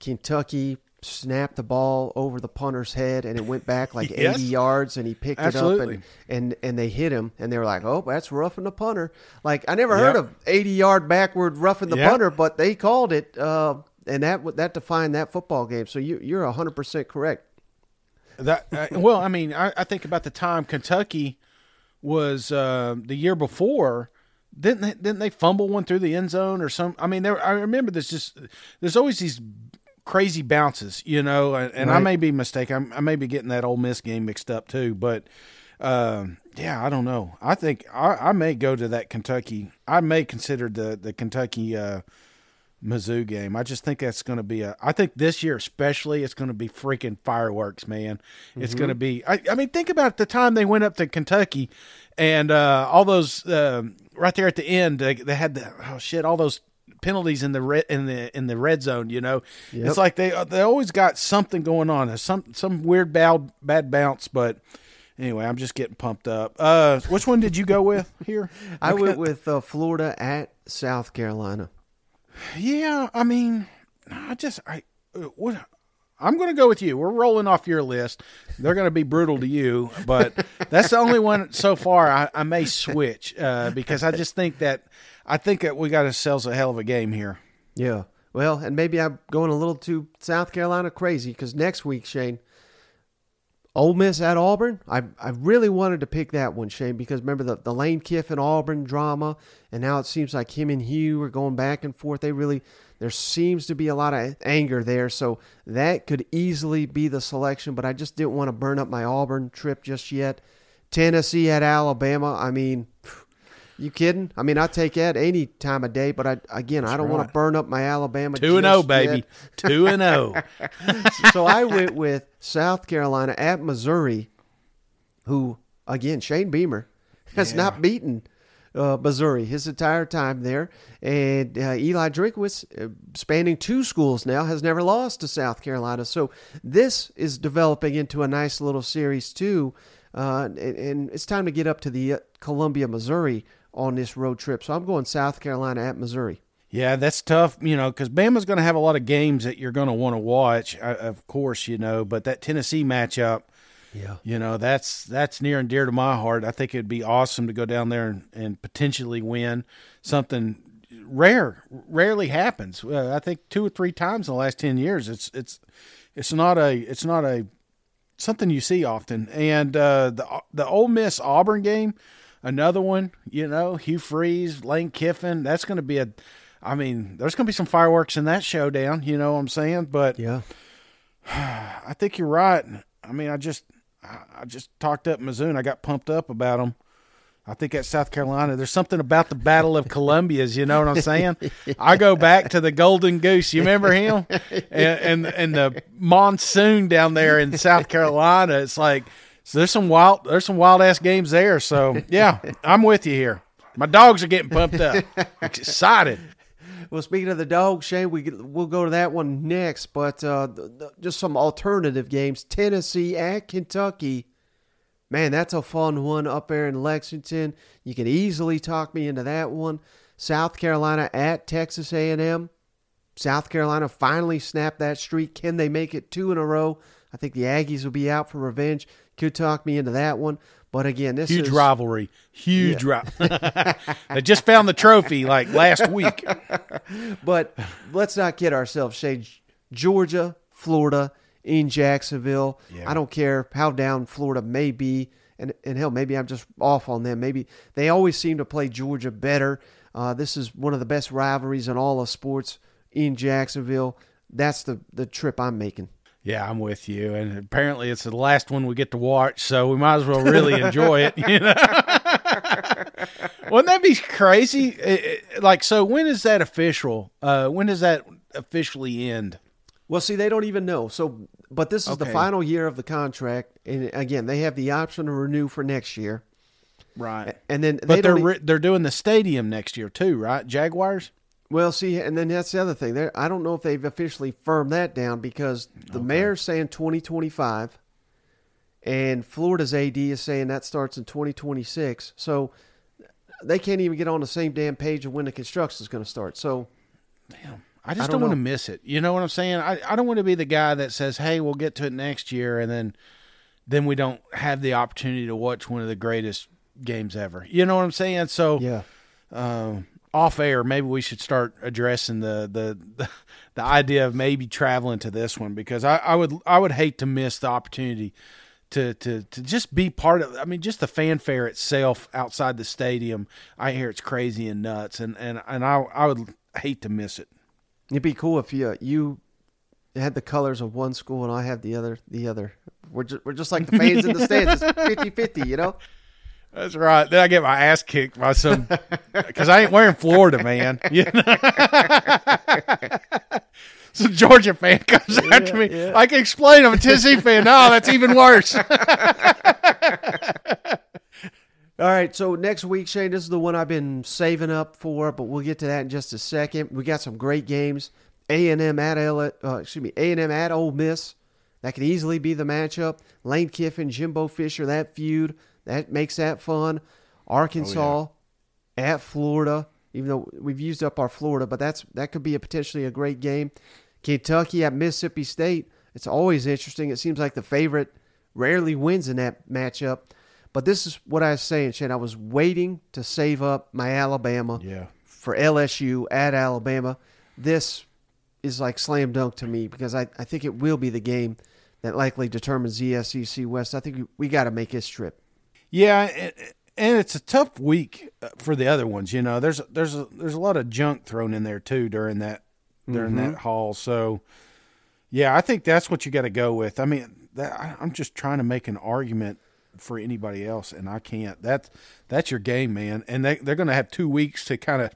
Kentucky snapped the ball over the punter's head and it went back like [laughs] yes. 80 yards and he picked Absolutely. it up and, and and they hit him and they were like oh that's roughing the punter like i never yep. heard of 80 yard backward roughing the yep. punter but they called it uh, and that that defined that football game so you, you're 100% correct that uh, well i mean I, I, think about the time kentucky was uh, the year before didn't they, didn't they fumble one through the end zone or some i mean there i remember this just there's always these crazy bounces, you know, and, and right. I may be mistaken. I, I, may be getting that Ole Miss game mixed up too, but um, yeah, I don't know. I think I, I, may go to that Kentucky. I may consider the the Kentucky uh, Mizzou game. I just think that's going to be a. I think this year especially, it's going to be freaking fireworks, man. It's mm-hmm. going to be. I, I, mean, think about the time they went up to Kentucky, and uh, all those uh, right there at the end. They, they had the oh shit, all those penalties in the red in the in the red zone. You know, yep. it's like they they always got something going on. some some weird bad bad bounce, but. Anyway, I'm just getting pumped up. Uh, which one did you go with here? [laughs] I went with uh, Florida at South Carolina. Yeah, I mean, I just I uh, what I'm going to go with you. We're rolling off your list. They're going to be brutal to you, but [laughs] that's the only one so far I, I may switch uh, because I just think that I think that we got ourselves a hell of a game here. Yeah. Well, and maybe I'm going a little too South Carolina crazy because next week, Shane, Ole Miss at Auburn. I I really wanted to pick that one, Shane, because remember the, the Lane Kiffin Auburn drama, and now it seems like him and Hugh are going back and forth. They really there seems to be a lot of anger there, so that could easily be the selection. But I just didn't want to burn up my Auburn trip just yet. Tennessee at Alabama. I mean. You kidding? I mean, I take that any time of day, but I again, That's I don't right. want to burn up my Alabama. Two and zero, oh, baby. Two and zero. Oh. [laughs] [laughs] so I went with South Carolina at Missouri, who again Shane Beamer has yeah. not beaten uh, Missouri his entire time there. And uh, Eli Drinkwitz, uh, spanning two schools now, has never lost to South Carolina. So this is developing into a nice little series, too. Uh, and, and, it's time to get up to the uh, Columbia, Missouri on this road trip. So I'm going South Carolina at Missouri. Yeah, that's tough, you know, because Bama's going to have a lot of games that you're going to want to watch, uh, of course, you know. But that Tennessee matchup, yeah, you know, that's that's near and dear to my heart. I think it'd be awesome to go down there and, and potentially win something rare, rarely happens. Uh, I think two or three times in the last ten years. It's it's it's not a it's not a something you see often. And uh, the the Ole Miss Auburn game, another one. You know, Hugh Freeze, Lane Kiffin. That's going to be a I mean, there's going to be some fireworks in that showdown. You know what I'm saying? But yeah, [sighs] I think you're right. I mean, I just I just talked up Mizzou. I got pumped up about them. I think at South Carolina, there's something about the Battle of Columbia's. You know what I'm saying? I go back to the Golden Goose. You remember him? [laughs] And, and and the monsoon down there in South Carolina. It's like so there's some wild there's some wild ass games there. So yeah, [laughs] I'm with you here. My dogs are getting pumped up, [laughs] excited. Well, speaking of the dogs, Shane, we we'll go to that one next. But uh, just some alternative games: Tennessee at Kentucky. Man, that's a fun one up there in Lexington. You can easily talk me into that one. South Carolina at Texas A&M. South Carolina finally snapped that streak. Can they make it two in a row? I think the Aggies will be out for revenge. Could talk me into that one. But again, this huge is, rivalry, huge yeah. rivalry. [laughs] they just found the trophy like last week. [laughs] but let's not kid ourselves. Say Georgia, Florida, in Jacksonville. Yeah. I don't care how down Florida may be, and and hell, maybe I'm just off on them. Maybe they always seem to play Georgia better. Uh, this is one of the best rivalries in all of sports in Jacksonville. That's the the trip I'm making. Yeah, I'm with you. And apparently, it's the last one we get to watch, so we might as well really enjoy it. You know, [laughs] wouldn't that be crazy? It, it, like, so when is that official? Uh, when does that officially end? Well, see, they don't even know. So, but this is okay. the final year of the contract, and again, they have the option to renew for next year. Right. And then, but they are they're doing the stadium next year too, right? Jaguars. Well, see, and then that's the other thing. There, I don't know if they've officially firmed that down because the okay. mayor's saying 2025, and Florida's AD is saying that starts in 2026. So they can't even get on the same damn page of when the construction is going to start. So, damn, I just I don't, don't want to miss it. You know what I'm saying? I, I don't want to be the guy that says, "Hey, we'll get to it next year," and then then we don't have the opportunity to watch one of the greatest games ever. You know what I'm saying? So, yeah. Um, off air, maybe we should start addressing the the the, the idea of maybe traveling to this one because I, I would I would hate to miss the opportunity to to to just be part of. I mean, just the fanfare itself outside the stadium. I hear it's crazy and nuts, and and and I I would hate to miss it. It'd be cool if you you had the colors of one school and I have the other the other. We're just, we're just like the fans in the stands. It's [laughs] 50-50, you know. That's right. Then I get my ass kicked by some [laughs] because I ain't wearing Florida, man. [laughs] You know? [laughs] Some Georgia fan comes yeah, after me. Yeah. I can explain I'm a Tennessee fan. No, that's even worse. All right, so next week, Shane, this is the one I've been saving up for, but we'll get to that in just a second. We got some great games. A and M at L, uh, excuse me, A and M at Ole Miss. That could easily be the matchup. Lane Kiffin, Jimbo Fisher, that feud. That makes that fun. Arkansas oh, yeah. at Florida, even though we've used up our Florida, but that's that could be a potentially a great game. Kentucky at Mississippi State. It's always interesting. It seems like the favorite rarely wins in that matchup. But this is what I was saying, Shane. I was waiting to save up my Alabama yeah. for LSU at Alabama. This is like slam dunk to me because I, I think it will be the game that likely determines the SEC West. I think we, we got to make this trip. Yeah, and it's a tough week uh, for the other ones. You know, there's there's a, there's a lot of junk thrown in there too during that during mm-hmm. that haul. So, yeah, I think that's what you got to go with. I mean, that, I'm just trying to make an argument for anybody else, and I can't. That's that's your game, man. And they they're going to have two weeks to kind of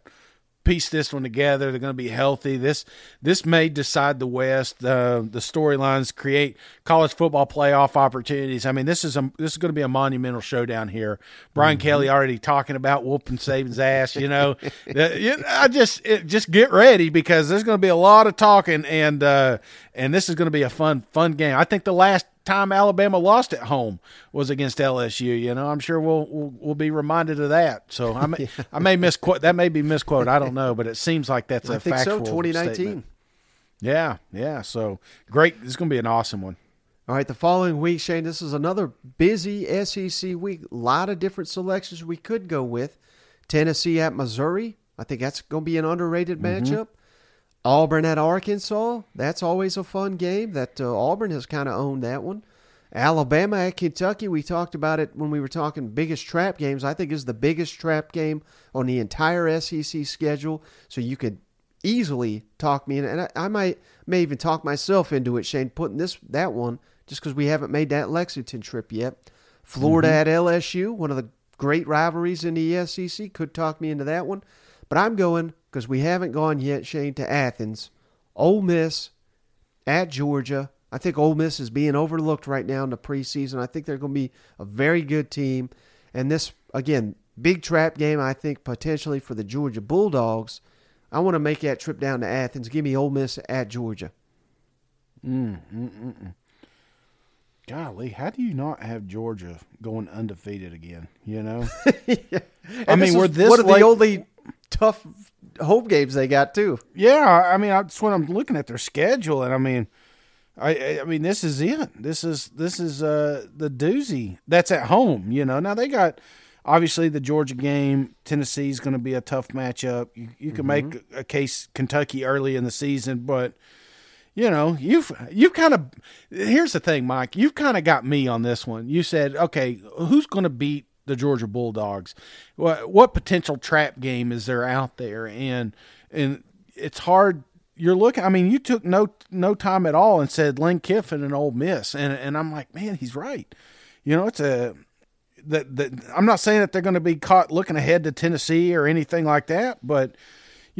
piece this one together. They're going to be healthy. This this may decide the West. Uh, the storylines create college football playoff opportunities. I mean, this is a this is going to be a monumental showdown here. Brian mm-hmm. Kelly already talking about whooping Saban's ass. You know, [laughs] I just it, just get ready because there's going to be a lot of talking and uh, and this is going to be a fun fun game. I think the last time Alabama lost at home was against LSU. You know, I'm sure we'll we'll, we'll be reminded of that. So I may [laughs] yeah. I may misquote that may be misquote. I don't know, but it seems like that's I a think factual so. 2019. Statement. Yeah, yeah. So great. This is going to be an awesome one. All right, the following week, Shane, this is another busy SEC week. A lot of different selections we could go with. Tennessee at Missouri. I think that's going to be an underrated mm-hmm. matchup. Auburn at Arkansas. That's always a fun game. That uh, Auburn has kind of owned that one. Alabama at Kentucky. We talked about it when we were talking biggest trap games. I think is the biggest trap game on the entire SEC schedule. So you could easily talk me in, and I, I might may even talk myself into it, Shane, putting this that one just because we haven't made that Lexington trip yet. Florida mm-hmm. at LSU, one of the great rivalries in the SEC, could talk me into that one. But I'm going because we haven't gone yet, Shane, to Athens. Ole Miss at Georgia. I think Ole Miss is being overlooked right now in the preseason. I think they're going to be a very good team. And this, again, big trap game, I think, potentially for the Georgia Bulldogs. I want to make that trip down to Athens. Give me Ole Miss at Georgia. Mm, mm, mm, mm. Golly, how do you not have Georgia going undefeated again? You know, [laughs] yeah. I mean, we're this one of the only tough home games they got too. Yeah, I mean, that's when I'm looking at their schedule, and I mean, I I mean, this is it. This is this is uh the doozy. That's at home, you know. Now they got obviously the Georgia game. Tennessee is going to be a tough matchup. You you can mm-hmm. make a case Kentucky early in the season, but you know, you've you've kind of here's the thing, Mike. You've kind of got me on this one. You said, okay, who's going to beat the Georgia Bulldogs. What what potential trap game is there out there? And and it's hard. You're looking. I mean, you took no no time at all and said Lane Kiffin and Ole Miss, and and I'm like, man, he's right. You know, it's a that that I'm not saying that they're going to be caught looking ahead to Tennessee or anything like that, but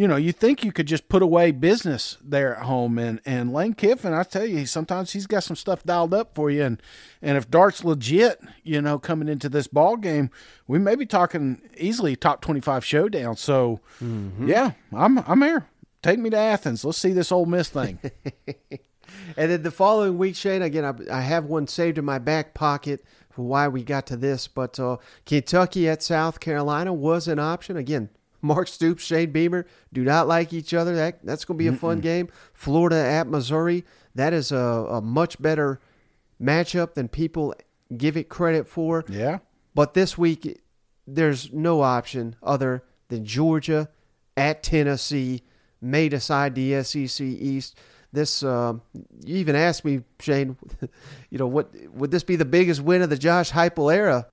you know, you think you could just put away business there at home. And, and Lane Kiffin, I tell you, sometimes he's got some stuff dialed up for you. And, and if Dart's legit, you know, coming into this ball game, we may be talking easily top 25 showdown. So, mm-hmm. yeah, I'm, I'm here. Take me to Athens. Let's see this Ole Miss thing. [laughs] and then the following week, Shane, again, I, I have one saved in my back pocket for why we got to this. But uh, Kentucky at South Carolina was an option. Again, Mark Stoops, Shane Beamer do not like each other. That that's going to be a fun Mm-mm. game. Florida at Missouri. That is a, a much better matchup than people give it credit for. Yeah. But this week, there's no option other than Georgia at Tennessee may decide the SEC East. This uh, you even asked me, Shane. [laughs] you know what would this be the biggest win of the Josh Heupel era?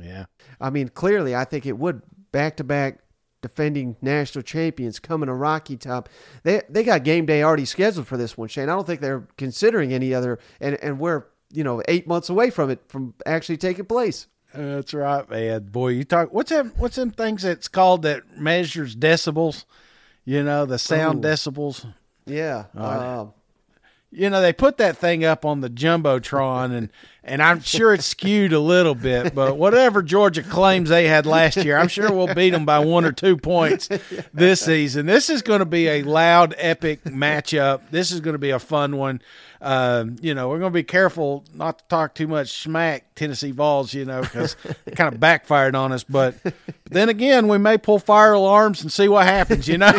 Yeah. I mean, clearly, I think it would back to back defending national champions coming to Rocky Top. They they got game day already scheduled for this one, Shane. I don't think they're considering any other, and and we're you know eight months away from it from actually taking place. That's right, man. Boy, you talk. What's them? What's them things that's called that measures decibels? You know, the sound Ooh. decibels. Yeah. Uh, you know, they put that thing up on the jumbotron, and and I'm sure it's skewed a little bit, but whatever Georgia claims they had last year, I'm sure we'll beat them by one or two points this season. This is going to be a loud, epic matchup. This is going to be a fun one. Uh, you know, we're going to be careful not to talk too much smack Tennessee Vols, you know, because it kind of backfired on us. But, but, then again, we may pull fire alarms and see what happens, you know. [laughs]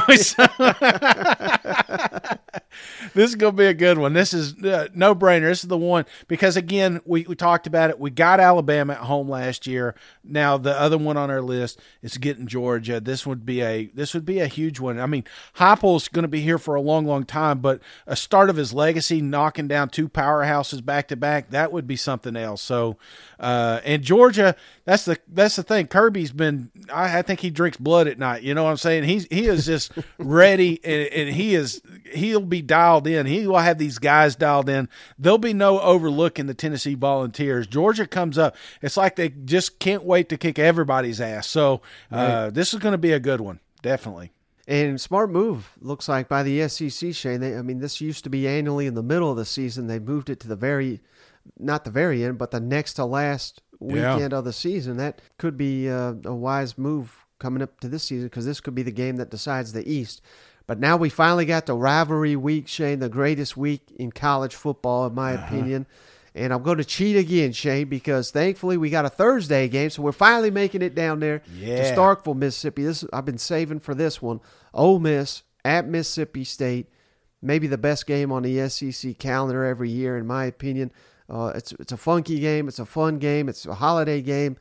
[laughs] this is going to be a good one. This is uh, no brainer. This is the one because again, we, we talked about it. We got Alabama at home last year. Now the other one on our list is getting Georgia. This would be a this would be a huge one. I mean, Heupel's going to be here for a long, long time, but a start of his legacy, knocking down two powerhouses back to back, that would be something else. So, uh, and Georgia, that's the that's the thing. Kirby's been. I, I, think he drinks blood at night. You know what I'm saying? He's he is just [laughs] ready, and, and he is he'll be dialed in. He will have these guys dialed in. There'll be no overlooking the Tennessee Volunteers. Georgia comes up. It's like they just can't wait to kick everybody's ass. So uh, right. this is going to be a good one, definitely. And smart move looks like by the SEC, Shane. They, I mean, this used to be annually in the middle of the season. They moved it to the very, not the very end, but the next to last Yeah. weekend of the season. That could be uh, a wise move coming up to this season because this could be the game that decides the East. But now we finally got the rivalry week, Shane, the greatest week in college football, in my opinion. And I'm going to cheat again, Shane, because thankfully we got a Thursday game, so we're finally making it down there to Starkville, Mississippi. This I've been saving for this one. Ole Miss at Mississippi State, maybe the best game on the SEC calendar every year, in my opinion. Uh, it's it's a funky game. It's a fun game. It's a holiday game.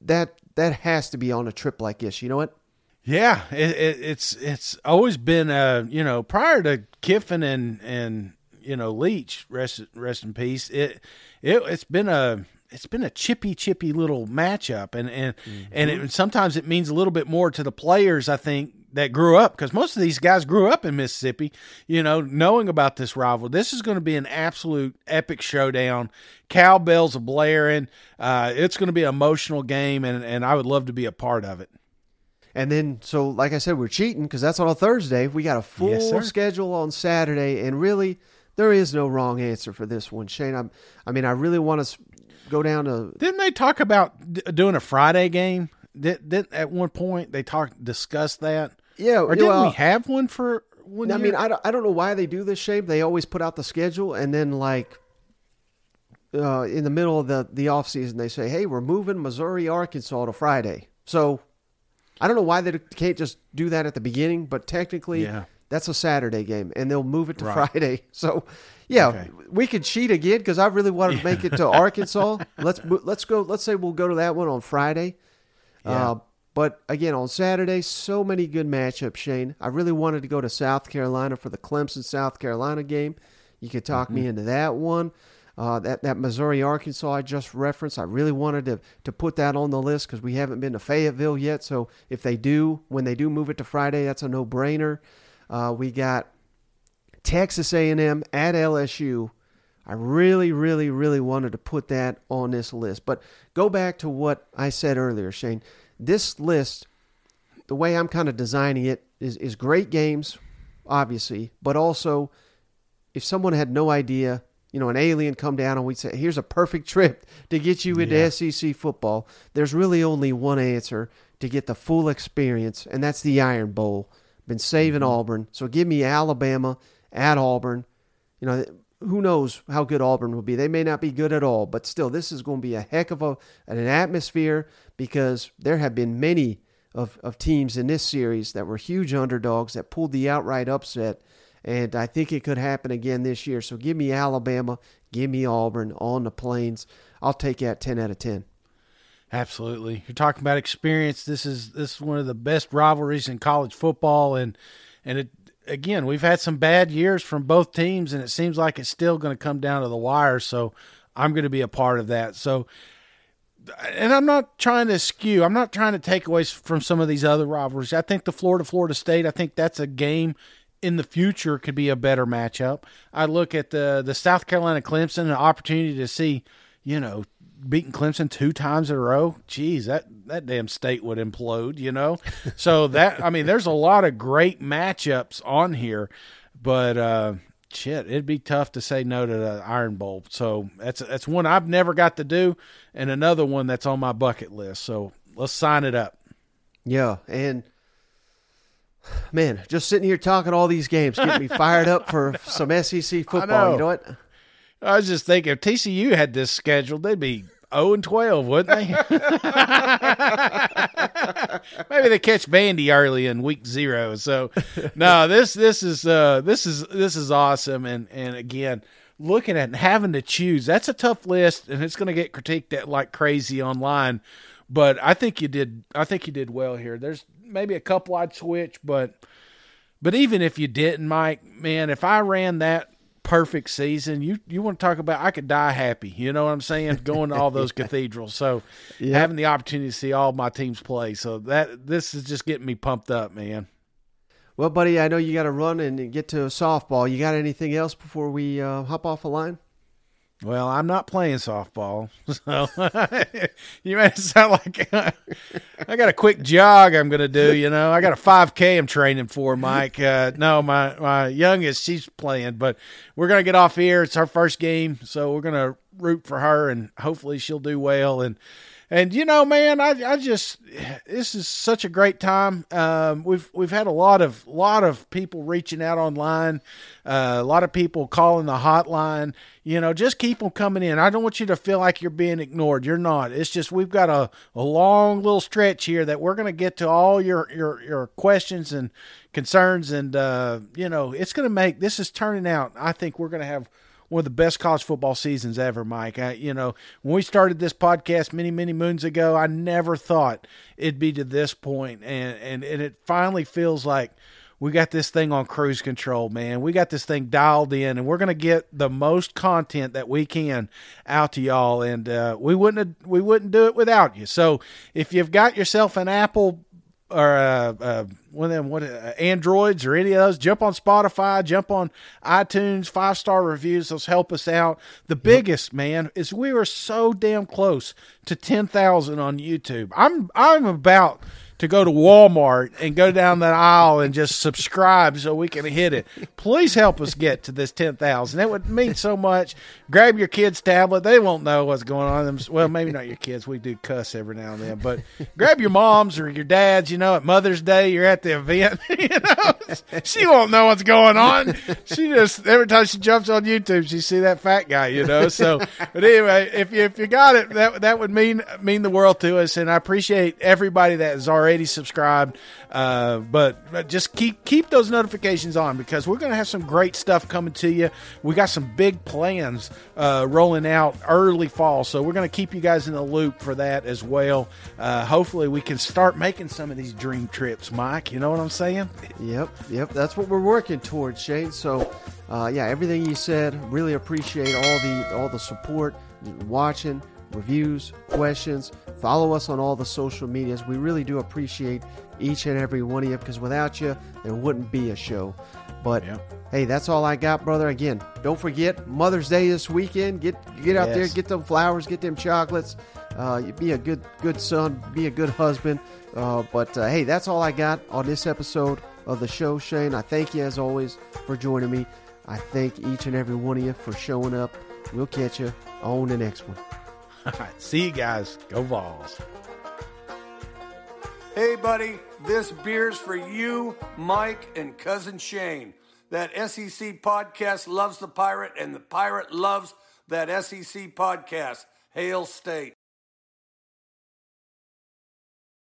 That that has to be on a trip like this. You know what? Yeah, it, it, it's it's always been uh you know prior to Kiffin and and you know Leach rest rest in peace it it it's been a it's been a chippy chippy little matchup. And and and it, sometimes it means a little bit more to the players I think that grew up because most of these guys grew up in Mississippi you know knowing about this rival this is going to be an absolute epic showdown. Cowbells are blaring uh it's going to be an emotional game and and I would love to be a part of it. And then, so like I said, we're cheating because that's on a Thursday. We got a full Yes, schedule on Saturday, and really, there is no wrong answer for this one, Shane. I'm, I mean, I really want to go down to Didn't they talk about d- doing a Friday game? Did, did at one point they talked discussed that? yeah. Or didn't well, we have one for one I year? mean, I don't, I don't know why they do this Shane. They always put out the schedule, and then like uh, in the middle of the the off season, they say, "Hey, we're moving Missouri, Arkansas to Friday." So I don't know why they can't just do that at the beginning, but technically, Yeah. that's a Saturday game, and they'll move it to Right. Friday. [laughs] So yeah, Okay. we could cheat again because I really want to make it to [laughs] Arkansas. Let's let's go. Let's say we'll go to that one on Friday. Yeah. Uh, but again, on Saturday, so many good matchups, Shane. I really wanted to go to South Carolina for the Clemson South Carolina game. You could talk me into that one. Uh, that that Missouri Arkansas I just referenced, I really wanted to to put that on the list because we haven't been to Fayetteville yet. So if they do, when they do move it to Friday, that's a no brainer. Uh, we got Texas A&M at LSU. I really, really, really wanted to put that on this list. But go back to what I said earlier, Shane. This list, the way I'm kind of designing it, is, is great games, obviously, but also if someone had no idea, you know, an alien come down and we'd say, here's a perfect trip to get you into Yeah. SEC football, there's really only one answer to get the full experience, and that's the Iron Bowl. Been saving mm-hmm. Auburn. So give me Alabama at Auburn. You know, who knows how good Auburn will be. They may not be good at all, but still, this is going to be a heck of a, an atmosphere because there have been many of, of teams in this series that were huge underdogs that pulled the outright upset. And I think it could happen again this year. So give me Alabama, give me Auburn on the plains. I'll take that 10 out of 10. Absolutely. You're talking about experience. This is this is one of the best rivalries in college football and and it again, we've had some bad years from both teams and it seems like it's still going to come down to the wire, so I'm going to be a part of that. So and I'm not trying to skew. I'm not trying to take away from some of these other rivalries. I think the Florida Florida State, I think that's a game in the future could be a better matchup. I look at the the South Carolina Clemson, an opportunity to see, you know, beating Clemson two times in a row. Geez, that that damn state would implode, you know. so [laughs] that I mean, there's a lot of great matchups on here, but uh shit, it'd be tough to say no to the Iron Bowl. So that's that's one I've never got to do, and another one that's on my bucket list. So let's sign it up. Yeah, and man, just sitting here talking all these games get me fired up for [laughs] some SEC football. You know what? I was just thinking if TCU had this scheduled, they'd be 0 and 12, wouldn't they? [laughs] Maybe they catch Vandy early in week zero. So no, this this is uh this is this is awesome and and again looking at and having to choose that's a tough list and it's going to get critiqued at like crazy online but i think you did i think you did well here there's maybe a couple i'd switch but but even if you didn't, Mike, man, if I ran that perfect season, you you want to talk about I could die happy. You know what I'm saying? Going to all those [laughs] cathedrals. So Yep. having the opportunity to see all my teams play. So that this is just getting me pumped up, man. Well, buddy, I know you got to run and get to softball. You got anything else before we uh, hop off the line? Well, I'm not playing softball, [laughs] so [laughs] you it sound like I got a quick jog I'm going to do. You know, I got a 5K I'm training for, Mike. Uh, no, my my youngest she's playing, but we're going to get off here. It's our first game, so we're going to root for her, and hopefully she'll do well. And and you know, man, I I just this is such a great time. Um, we've we've had a lot of lot of people reaching out online, uh, a lot of people calling the hotline. You know, just keep them coming in. I don't want you to feel like you're being ignored. You're not. It's just we've got a, a long little stretch here that we're going to get to all your your your questions and concerns, and uh, you know, it's going to make this is turning out. I think we're going to have one of the best college football seasons ever, Mike. I, you know, when we started this podcast many, many moons ago, I never thought it'd be to this point, and and, and it finally feels like we got this thing on cruise control, man. We got this thing dialed in, and we're gonna get the most content that we can out to y'all. And uh, we wouldn't we wouldn't do it without you. So if you've got yourself an Apple or uh, uh, one of them what uh, androids or any of those jump on spotify jump on itunes five star reviews those help us out. The biggest man is we were so damn close to 10000 on youtube. I'm i'm about to go to Walmart and go down that aisle and just subscribe so we can hit it. Please help us get to this 10,000. That would mean so much. Grab your kid's tablet. They won't know what's going on. Well, maybe not your kids. We do cuss every now and then, but grab your moms or your dads, you know, at Mother's Day, you're at the event, [laughs] you know, she won't know what's going on. She just, every time she jumps on YouTube, she see that fat guy, you know? So, but anyway, if you, if you got it, that, that would mean, mean the world to us. And I appreciate everybody that is already already subscribed. Uh, but, just keep keep those notifications on because we're going to have some great stuff coming to you. We got some big plans uh, rolling out early fall, so we're going to keep you guys in the loop for that as well. Uh, hopefully, we can start making some of these dream trips, Mike. You know what I'm saying? Yep, yep. That's what we're working towards, Shane. So, uh, yeah, everything you said, really appreciate all the all the support, watching reviews, questions. Follow us on all the social medias. We really do appreciate each and every one of you because without you, there wouldn't be a show. But yeah. hey, that's all I got, brother. Again, don't forget Mother's Day this weekend. Get get out yes. there, get them flowers, get them chocolates. Uh, be a good good son, be a good husband. Uh, but uh, hey, that's all I got on this episode of the show, Shane. I thank you as always for joining me. I thank each and every one of you for showing up. We'll catch you on the next one. All right. [laughs] See you guys. Go Vols. Hey, buddy. This beer's for you, Mike, and cousin Shane. That SEC podcast loves the pirate, and the pirate loves that SEC podcast. Hail State.